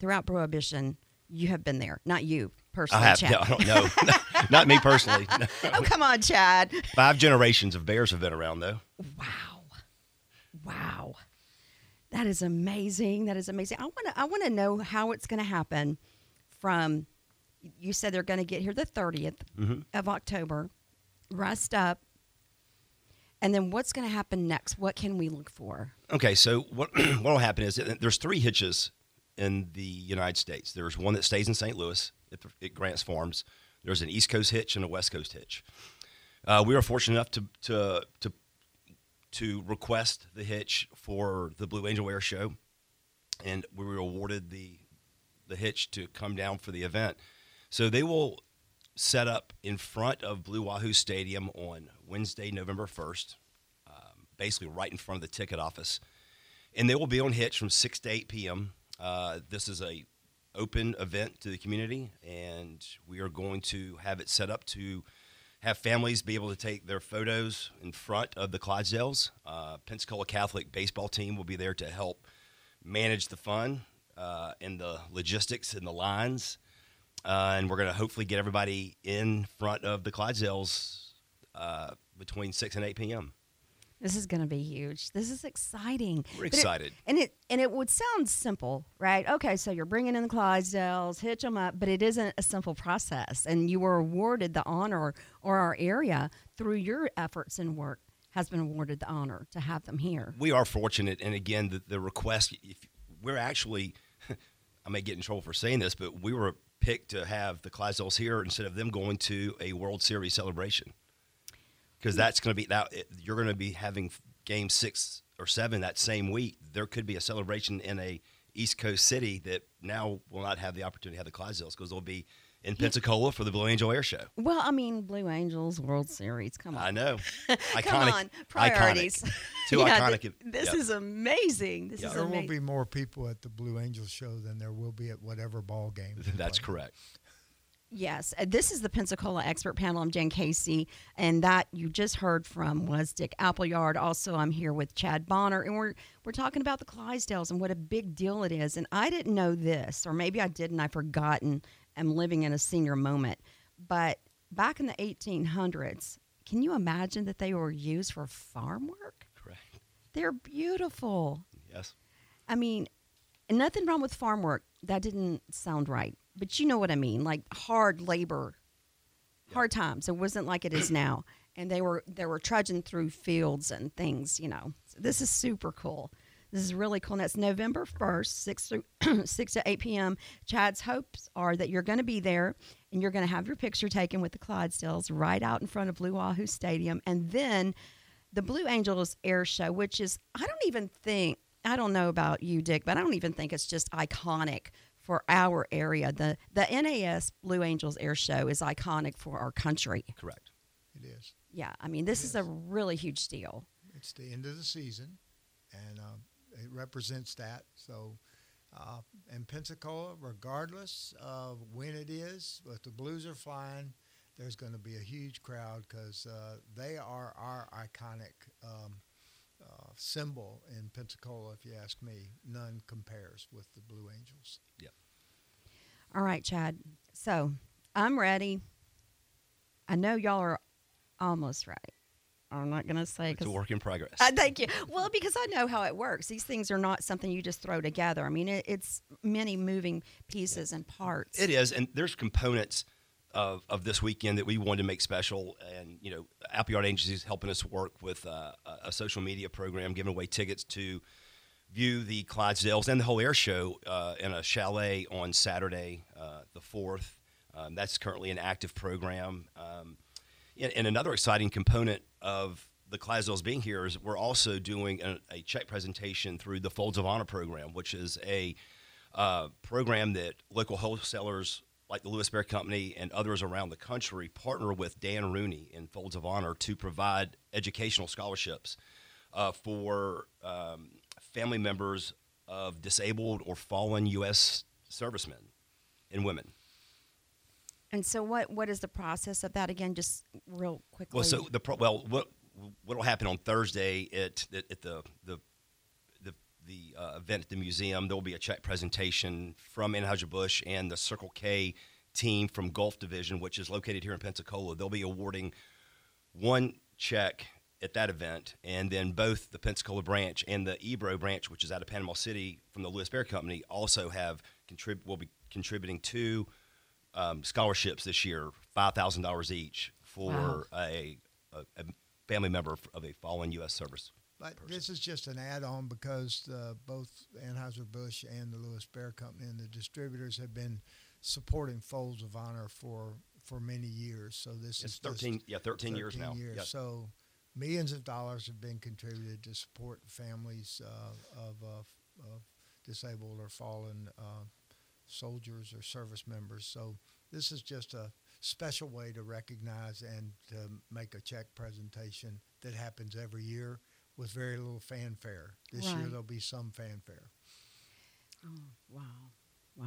throughout Prohibition, you have been there. Not you personally, I have. Chad. No, I don't know. Not me personally. No. oh, come on, Chad. Five generations of bears have been around though. Wow. Wow. That is amazing. That is amazing. I want to I want to know how it's going to happen from you said they're going to get here the 30th Mhm. of October. Rest up. And then what's going to happen next? What can we look for? Okay, so what what will happen is there's three hitches in the United States. There's one that stays in St. Louis at, Grants Farms. There's an East Coast hitch and a West Coast hitch. Uh, we were fortunate enough to to to to request the hitch for the Blue Angel Air Show, and we were awarded the the hitch to come down for the event. So they will set up in front of Blue Wahoo Stadium on Wednesday, November first, um, basically right in front of the ticket office, and they will be on hitch from six to eight p.m. Uh, this is a open event to the community, and we are going to have it set up to have families be able to take their photos in front of the Clydesdales. Uh, Pensacola Catholic baseball team will be there to help manage the fun uh, and the logistics and the lines. Uh, and we're going to hopefully get everybody in front of the Clydesdales uh, between 6 and 8 p.m. This is going to be huge. This is exciting. We're But it- excited. and it and it would sound simple, right? Okay, so you're bringing in the Clydesdales, hitch them up, but it isn't a simple process. And you were awarded the honor, or our area through your efforts and work has been awarded the honor to have them here. we are fortunate, and again, the, the request. If we're actually, I may get in trouble for saying this, but we were picked to have the Clydesdales here instead of them going to a World Series celebration, because that's going to be that you're going to be having Game Six or Seven that same week. There could be a celebration in a East Coast city that now will not have the opportunity to have the Clydesdales because they'll be in Pensacola for the Blue Angel Air Show. Well, I mean, Blue Angels World Series. Come on. I know. Come on, priorities. Iconic. Two Yeah, iconic. th- this yeah. is amazing. This Yeah. is There will be more people at the Blue Angels show than there will be at whatever ball game. That's play. correct. Yes, uh, this is the Pensacola expert panel. I'm Jen Casey, and that you just heard from was Dick Appleyard. Also, I'm here with Chad Bonner, and we're we're talking about the Clydesdales and what a big deal it is. And I didn't know this, or maybe I did, and I've forgotten. I'm living in a senior moment, but back in the 1800s, can you imagine that they were used for farm work? Correct. They're beautiful. Yes. I mean, nothing wrong with farm work. That didn't sound right. But you know what I mean, like hard labor, hard times. It wasn't like it is now. And they were they were trudging through fields and things, you know. So this is super cool. This is really cool. And that's November first, six through six to eight p.m. Chad's hopes are that you're going to be there and you're going to have your picture taken with the Clydesdales right out in front of Blue Wahoo Stadium, and then the Blue Angels Air Show, which is I don't even think I don't know about you, Dick, but I don't even think it's just iconic for our area. The the NAS Blue Angels Air Show is iconic for our country. Correct. It is. Yeah, I mean this is a really huge deal. It's the end of the season, and um, it represents that. So, uh, in Pensacola, regardless of when it is, if the Blues are flying, there's going to be a huge crowd because uh, they are our iconic um, uh, symbol in Pensacola. If you ask me, none compares with the Blue Angels. All right, Chad. So I'm ready. I know y'all are almost ready. I'm not gonna say It's a 'cause- work in progress. Uh, thank you. Well, because I know how it works. These things are not something you just throw together. I mean, it, it's many moving pieces and parts. It is, and there's components of, of this weekend that we wanted to make special. And you know, Appleyard Agency is helping us work with uh, a, social media program, giving away tickets to view the Clydesdales and the whole air show uh, in a chalet on Saturday, uh, the fourth. Um, that's currently an active program. Um, and, and another exciting component of the Clydesdales being here is we're also doing a, a check presentation through the Folds of Honor program, which is a uh, program that local wholesalers like the Lewis Bear Company and others around the country partner with Dan Rooney in Folds of Honor to provide educational scholarships uh, for um, family members of disabled or fallen U.S. servicemen and women. And so, what what is the process of that again? Just real quickly. Well, so the pro- well, what what will happen on Thursday at at, at the the the uh, event at the museum. There will be a check presentation from Anheuser-Busch and the Circle K team from Gulf Division, which is located here in Pensacola. They'll be awarding one check at that event, and then both the Pensacola branch and the Ebro branch, which is out of Panama City from the Lewis Bear Company, also have contrib- will be contributing two um, scholarships this year, five thousand dollars each for Wow. a, a, a family member of a fallen U.S. service. But this is just an add-on because uh, both Anheuser-Busch and the Lewis Bear Company and the distributors have been supporting Folds of Honor for, for many years. So this It's is thirteen, yeah, thirteen, years now. years. Yes. So millions of dollars have been contributed to support families uh, of, uh, of disabled or fallen uh, soldiers or service members. So this is just a special way to recognize and to make a check presentation that happens every year with very little fanfare. This year there'll be some fanfare. Wow. Wow.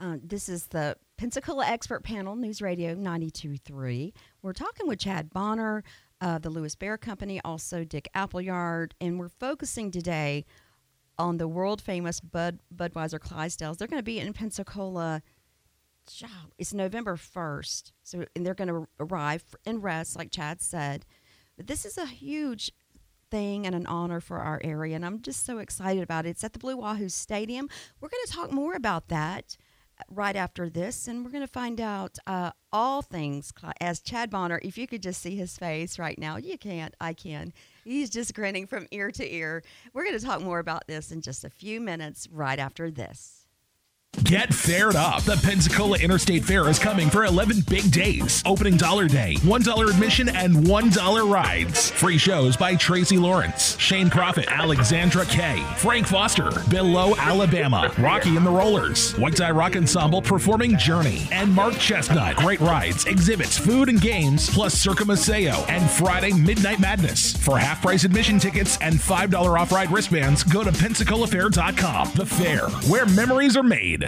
Uh, this is the Pensacola Expert Panel, News Radio 92.3. We're talking with Chad Bonner, uh, the Lewis Bear Company, also Dick Appleyard, and we're focusing today on the world famous Bud Budweiser Clydesdales. They're going to be in Pensacola. It's November 1st, so and they're going to arrive in rest, like Chad said. But this is a huge thing and an honor for our area, and I'm just so excited about it. It's at the Blue Wahoo Stadium. We're going to talk more about that uh, right after this, and we're going to find out uh, all things. As Chad Bonner, if you could just see his face right now, you can't, I can. He's just grinning from ear to ear. We're going to talk more about this in just a few minutes right after this. Get fared up. The Pensacola Interstate Fair is coming for 11 big days. Opening dollar day, $1 admission, and $1 rides. Free shows by Tracy Lawrence, Shane Profitt, Alexandra Kay, Frank Foster, Below Alabama, Rocky and the Rollers, White Tie Rock Ensemble performing Journey, and Mark Chesnutt. Great rides, exhibits, food and games, plus Circa Maseo and Friday Midnight Madness. For half price admission tickets and $5 off ride wristbands, go to PensacolaFair.com. The fair, where memories are made.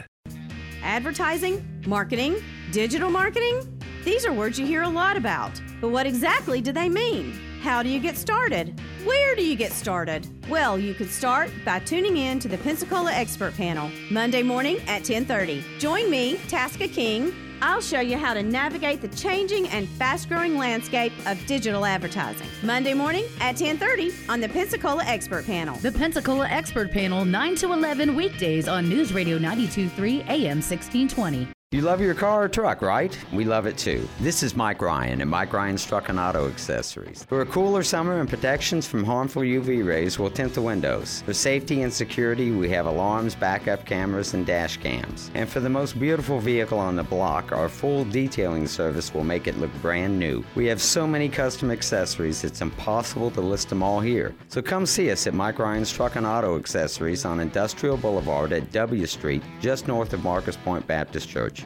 Advertising, marketing, digital marketing? These are words you hear a lot about. But what exactly do they mean? How do you get started? Where do you get started? Well, you could start by tuning in to the Pensacola Expert Panel Monday morning at 10:30. Join me, Tasca King. I'll show you how to navigate the changing and fast-growing landscape of digital advertising. Monday morning at 10:30 on the Pensacola Expert Panel. The Pensacola Expert Panel, 9 to 11 weekdays on News Radio 923 AM 1620. You love your car or truck, right? We love it too. This is Mike Ryan at Mike Ryan's Truck and Auto Accessories. For a cooler summer and protections from harmful UV rays, we'll tint the windows. For safety and security, we have alarms, backup cameras, and dash cams. And for the most beautiful vehicle on the block, our full detailing service will make it look brand new. We have so many custom accessories, it's impossible to list them all here. So come see us at Mike Ryan's Truck and Auto Accessories on Industrial Boulevard at W Street, just north of Marcus Pointe Baptist Church.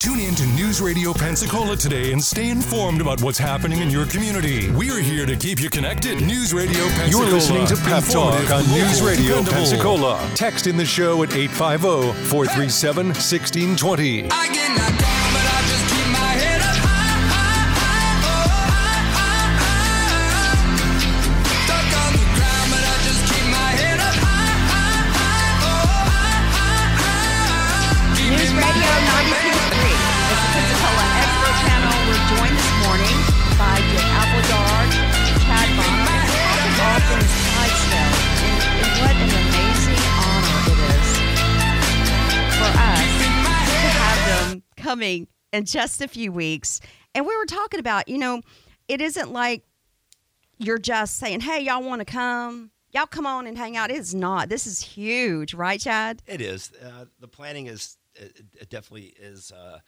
Tune in to News Radio Pensacola today and stay informed about what's happening in your community. We're here to keep you connected. News Radio Pensacola. You're listening to Pep Talk on News Radio dependable. Pensacola. Text in the show at 850 437 1620. Coming in just a few weeks. And we were talking about, you know, it isn't like you're just saying, hey, y'all want to come? Y'all come on and hang out. It's not. This is huge, right, Chad? It is. Uh, the planning is it, it definitely is uh,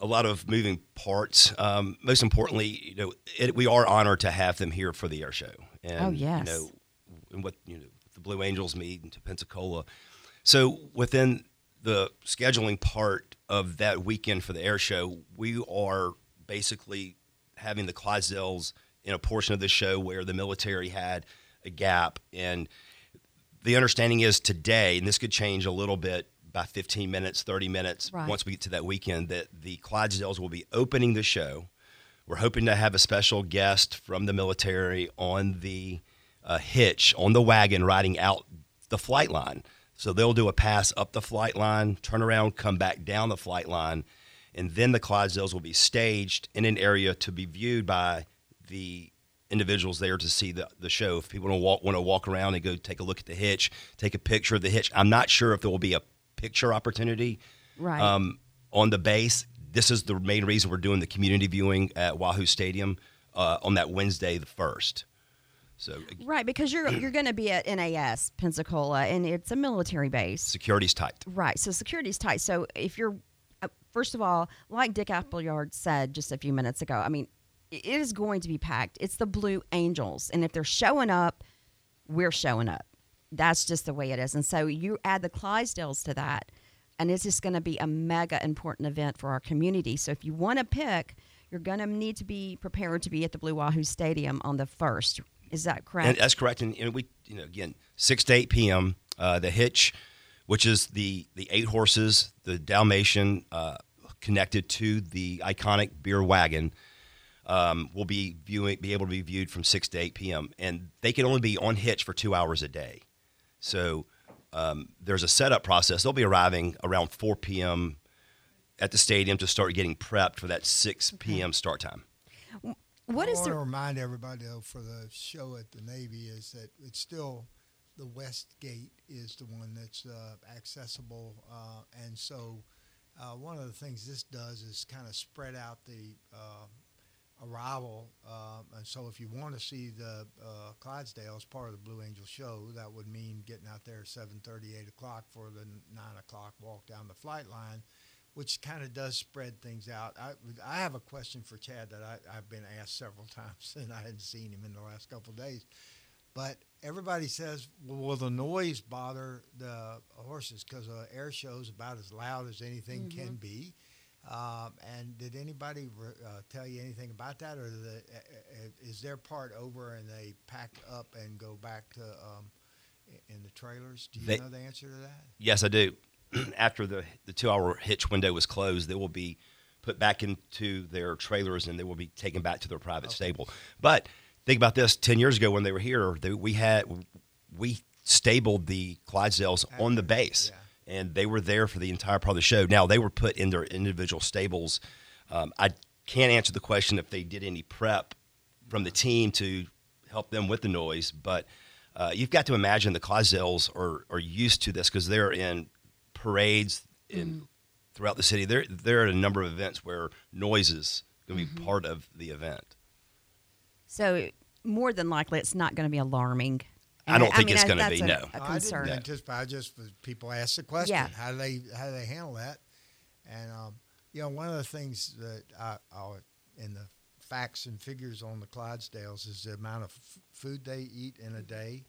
a lot of moving parts. Um, most importantly, you know, it, we are honored to have them here for the air show. And, Oh, yes. You know, and what you know, the Blue Angels meet to Pensacola. So within the scheduling part of that weekend for the air show, we are basically having the Clydesdales in a portion of the show where the military had a gap. And the understanding is today, and this could change a little bit by 15 minutes, 30 minutes Right. once we get to that weekend, that the Clydesdales will be opening the show. We're hoping to have a special guest from the military on the uh, hitch, on the wagon, riding out the flight line. So they'll do a pass up the flight line, turn around, come back down the flight line, and then the Clydesdales will be staged in an area to be viewed by the individuals there to see the, the show. If people want to walk, want to walk around and go take a look at the hitch, take a picture of the hitch. I'm not sure if there will be a picture opportunity Right. um, on the base. This is the main reason we're doing the community viewing at Wahoo Stadium uh, on that Wednesday, the first. So Right, because you're you're going to be at NAS Pensacola, and it's a military base. security's tight. Right, so security's tight. So if you're, uh, first of all, like Dick Appleyard said just a few minutes ago, I mean, it is going to be packed. It's the Blue Angels, and if they're showing up, we're showing up. That's just the way it is. And so you add the Clydesdales to that, and it's just going to be a mega important event for our community. So if you want to pick, you're going to need to be prepared to be at the Blue Wahoo Stadium on the first. Is that correct? And that's correct. And, and we, you know, again, six to eight p.m. Uh, the hitch, which is the the eight horses, the Dalmatian uh, connected to the iconic beer wagon, um, will be viewing be able to be viewed from six to eight p.m. And they can only be on hitch for two hours a day. So um, there's a setup process. They'll be arriving around four p.m. at the stadium to start getting prepped for that six p.m. start time. What I is want the to remind everybody though for the show at the Navy is that it's still the west gate is the one that's uh, accessible, uh, and so uh, one of the things this does is kind of spread out the uh, arrival. Um, and so if you want to see the uh, Clydesdale as part of the Blue Angel show, that would mean getting out there at 7:30, 8 o'clock for the nine o'clock walk down the flight line which kind of does spread things out. I, I have a question for Chad that I, I've been asked several times, and I hadn't seen him in the last couple of days. But everybody says, well, will the noise bother the horses? Because an air show is about as loud as anything can be. Um, and did anybody re- uh, tell you anything about that, or the, uh, uh, is their part over and they pack up and go back to um, in the trailers? Do you They- know the answer to that? Yes, I do. After the, the two hour hitch window was closed, they will be put back into their trailers and they will be taken back to their private stable. But think about this 10 years ago when they were here, they, we had we stabled the Clydesdales on the base and they were there for the entire part of the show. Now, they were put in their individual stables. Um, I can't answer the question if they did any prep from the team to help them with the noise, but uh, you've got to imagine the Clydesdales are, are used to this because they're in parades in mm. throughout the city. They're they're a number of events where noise is going to be mm-hmm. part of the event. So more than likely, it's not going to be alarming. I don't And think it's gonna be, a- no. A No, I didn't concern. anticipate. I just people ask the question. Yeah. How do they how do they handle that? And um, you know, one of the things that I, I'll in the facts and figures on the Clydesdales is the amount of f- food they eat in a mm-hmm. day,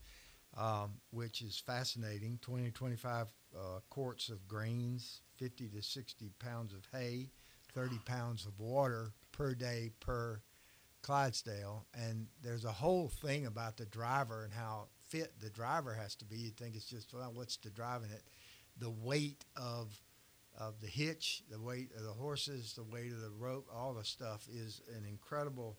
um, which is fascinating. 20 to 25 uh, quarts of grains, 50 to 60 pounds of hay, 30 pounds of water per day per Clydesdale, and there's a whole thing about the driver and how fit the driver has to be. You'd think it's just well, what's the driving it? The weight of of the hitch, the weight of the horses, the weight of the rope, all the stuff is an incredible.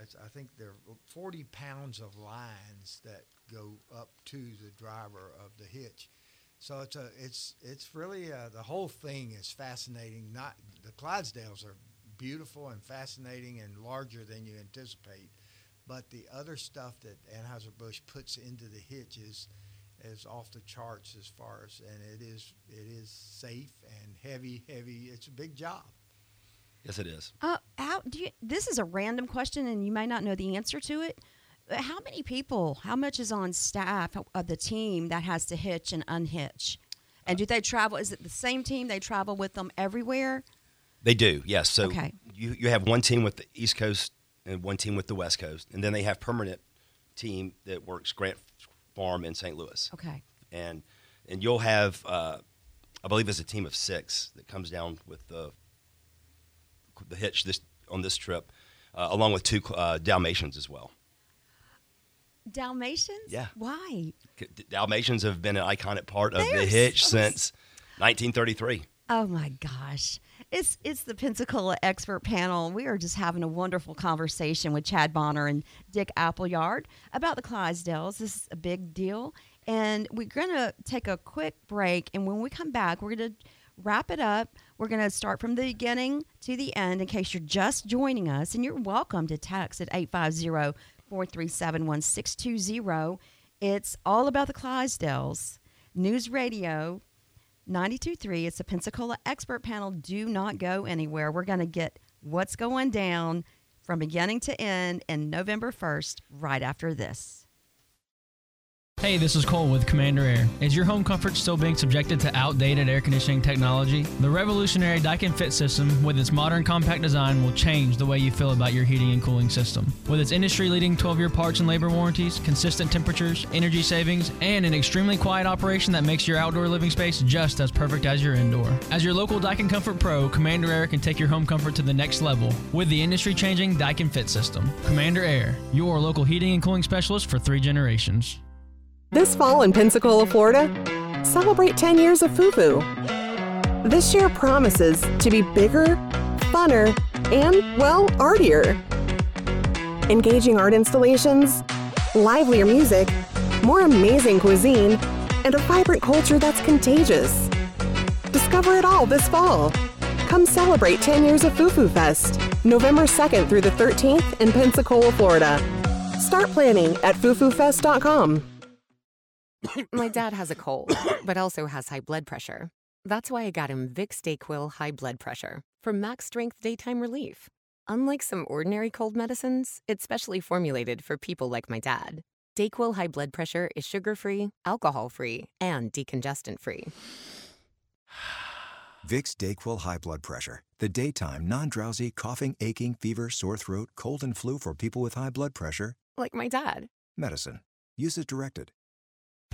I think there are 40 pounds of lines that go up to the driver of the hitch. So it's a it's it's really uh the whole thing is fascinating. Not the Clydesdales are beautiful and fascinating and larger than you anticipate, but the other stuff that Anheuser Busch puts into the hitch is is off the charts as far as and it is it is safe and heavy heavy. It's a big job. Yes, it is. Uh, how do you? This is a random question, and you may not know the answer to it. How many people? How much is on staff of the team that has to hitch and unhitch? And do they travel? Is it the same team? They travel with them everywhere. They do, yes. So Okay. you you have one team with the East Coast and one team with the West Coast, and then they have permanent team that works Grant farm in St. Louis. Okay. And and you'll have, uh, I believe, it's a team of six that comes down with the the hitch this on this trip, uh, along with two uh, Dalmatians as well. Dalmatians? Yeah. Why? Dalmatians have been an iconic part of They the hitch so since 1933. Oh my gosh. It's it's the Pensacola expert panel. We are just having a wonderful conversation with Chad Bonner and Dick Appleyard about the Clydesdales. This is a big deal. And we're gonna take a quick break and when we come back, we're gonna wrap it up. We're gonna start from the beginning to the end in case you're just joining us. And you're welcome to text at 850 437 1620. It's all about the Clydesdales. News Radio 92.3. It's the Pensacola expert panel. Do not go anywhere. We're going to get what's going down from beginning to end in November 1st, right after this. Hey, this is Cole with Commander Air. Is your home comfort still being subjected to outdated air conditioning technology? The revolutionary Daikin Fit system, with its modern compact design, will change the way you feel about your heating and cooling system. With its industry leading 12 year parts and labor warranties, consistent temperatures, energy savings, and an extremely quiet operation that makes your outdoor living space just as perfect as your indoor. As your local Daikin Comfort Pro, Commander Air can take your home comfort to the next level with the industry changing Daikin Fit system. Commander Air, your local heating and cooling specialist for three generations. This fall in Pensacola, Florida, celebrate 10 years of Foo Foo. This year promises to be bigger, funner, and, well, artier. Engaging art installations, livelier music, more amazing cuisine, and a vibrant culture that's contagious. Discover it all this fall. Come celebrate 10 years of Foo Foo Fest, November 2nd through the 13th in Pensacola, Florida. Start planning at foofoofest.com. My dad has a cold, but also has high blood pressure. That's why I got him Vicks Dayquil High Blood Pressure for max strength daytime relief. Unlike some ordinary cold medicines, it's specially formulated for people like my dad. Dayquil High Blood Pressure is sugar free, alcohol free, and decongestant free. Vicks Dayquil High Blood Pressure. The daytime, non drowsy, coughing, aching, fever, sore throat, cold, and flu for people with high blood pressure. Like my dad. Medicine. Use as directed.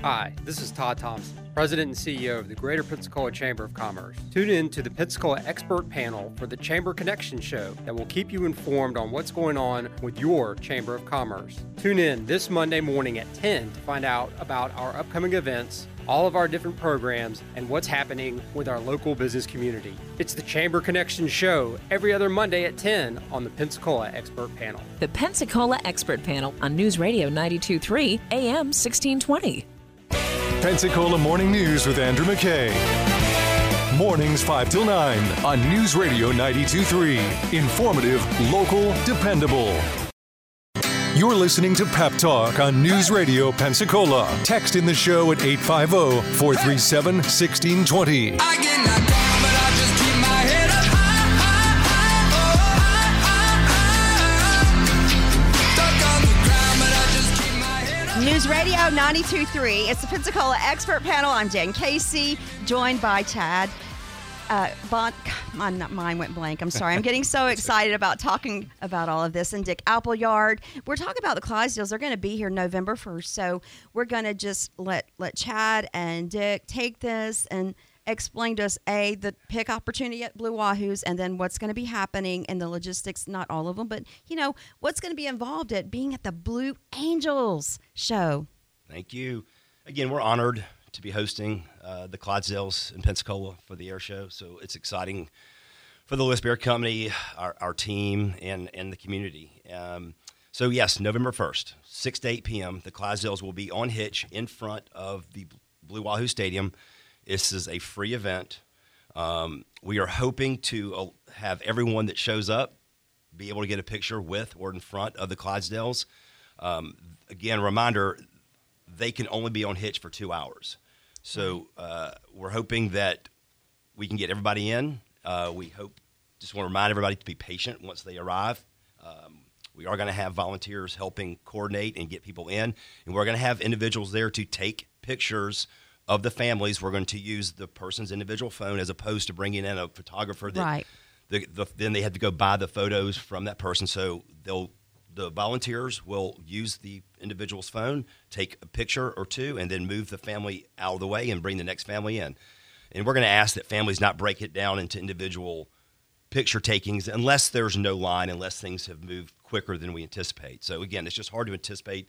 Hi, this is Todd Thompson, President and CEO of the Greater Pensacola Chamber of Commerce. Tune in to the Pensacola Expert Panel for the Chamber Connection Show that will keep you informed on what's going on with your Chamber of Commerce. Tune in this Monday morning at 10 to find out about our upcoming events, all of our different programs, and what's happening with our local business community. It's the Chamber Connection Show every other Monday at 10 on the Pensacola Expert Panel. The Pensacola Expert Panel on News Radio 923 AM 1620. Pensacola Morning News with Andrew McKay. Mornings 5 till 9 on News Radio 923. Informative, local, dependable. You're listening to Pep Talk on News Radio Pensacola. Text in the show at 850 437 1620. News 92.3. It's the Pensacola Expert Panel. I'm Jen Casey, joined by Chad. Uh, bon- my not- mine went blank. I'm sorry. I'm getting so excited about talking about all of this. And Dick Appleyard. We're talking about the Clydesdales. They're going to be here November 1st. So we're going to just let let Chad and Dick take this and explain to us a the pick opportunity at Blue Wahoos, and then what's going to be happening and the logistics. Not all of them, but you know what's going to be involved at being at the Blue Angels show. Thank you. Again, we're honored to be hosting uh, the Clydesdales in Pensacola for the air show. So it's exciting for the Lewis Bear Company, our, our team, and, and the community. Um, so, yes, November 1st, 6 to 8 p.m., the Clydesdales will be on hitch in front of the Blue Wahoo Stadium. This is a free event. Um, we are hoping to uh, have everyone that shows up be able to get a picture with or in front of the Clydesdales. Um, again, reminder they can only be on hitch for two hours. So uh, we're hoping that we can get everybody in. Uh, we hope, just want to remind everybody to be patient once they arrive. Um, we are going to have volunteers helping coordinate and get people in, and we're going to have individuals there to take pictures of the families. We're going to use the person's individual phone as opposed to bringing in a photographer that Right. the, the, then they have to go buy the photos from that person. So they'll the volunteers will use the individual's phone, take a picture or two, and then move the family out of the way and bring the next family in. And we're going to ask that families not break it down into individual picture takings unless there's no line, unless things have moved quicker than we anticipate. So again, it's just hard to anticipate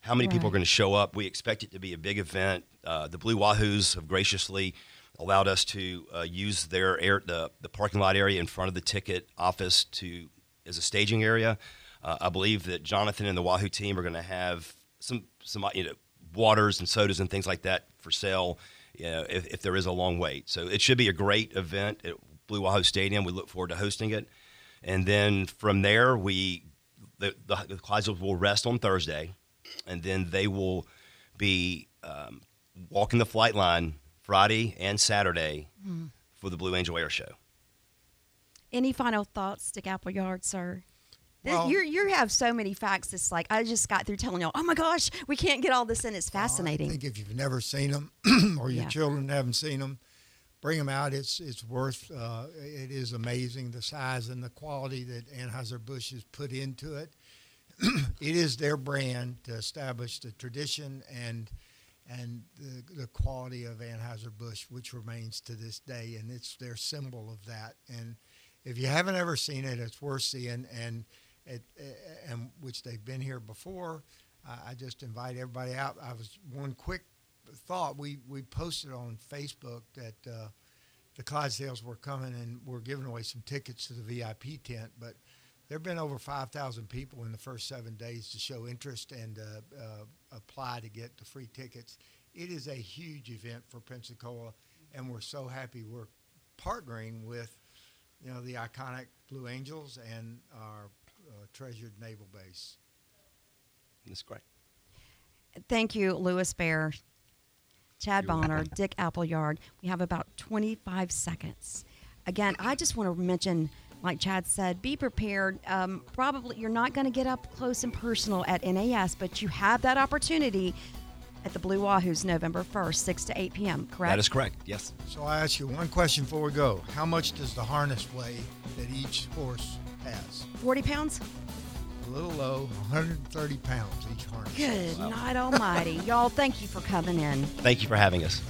how many people are going to show up. We expect it to be a big event. Uh, the Blue Wahoos have graciously allowed us to uh, use their air, the, the parking lot area in front of the ticket office to as a staging area. Uh, I believe that Jonathan and the Wahoo team are going to have some some you know waters and sodas and things like that for sale. You know, if, if there is a long wait, so it should be a great event at Blue Wahoo Stadium. We look forward to hosting it, and then from there we the the, the Clydesdales will rest on Thursday, and then they will be um, walking the flight line Friday and Saturday Mm. for the Blue Angel Air Show. Any final thoughts, Dick Appleyard, sir? Well- you you have so many facts. It's like I just got through telling y'all. Oh my gosh, we can't get all this in. It's fascinating. I think if you've never seen them or your Yeah. children haven't seen them, bring them out. It's it's worth. Uh, it is amazing the size and the quality that Anheuser Busch has put into it. it is their brand to establish the tradition and and the, the quality of Anheuser Busch, which remains to this day, and it's their symbol of that. And if you haven't ever seen it, it's worth seeing. And it, and which they've been here before. I just invite everybody out. I was one quick thought. We we posted on Facebook that uh, the Clydesdales were coming and we're giving away some tickets to the VIP tent, but there have been over 5,000 people in the first seven days to show interest and uh, uh, apply to get the free tickets. It is a huge event for Pensacola, and we're so happy we're partnering with, you know, the iconic Blue Angels and our treasured naval base. That's great. Thank you, Lewis Bear, Chad Bonner, Dick Appleyard. We have about 25 seconds. Again, I just want to mention, like Chad said, be prepared. Um, probably you're not going to get up close and personal at NAS, but you have that opportunity at the Blue Wahoos November 1st, 6 to 8 p.m., correct? That is correct. Yes. So I ask you one question before we go. How much does the harness weigh that each horse has? 40 pounds? A little low, 130 pounds each harness. Good night almighty. Y'all, thank you for coming in. Thank you for having us.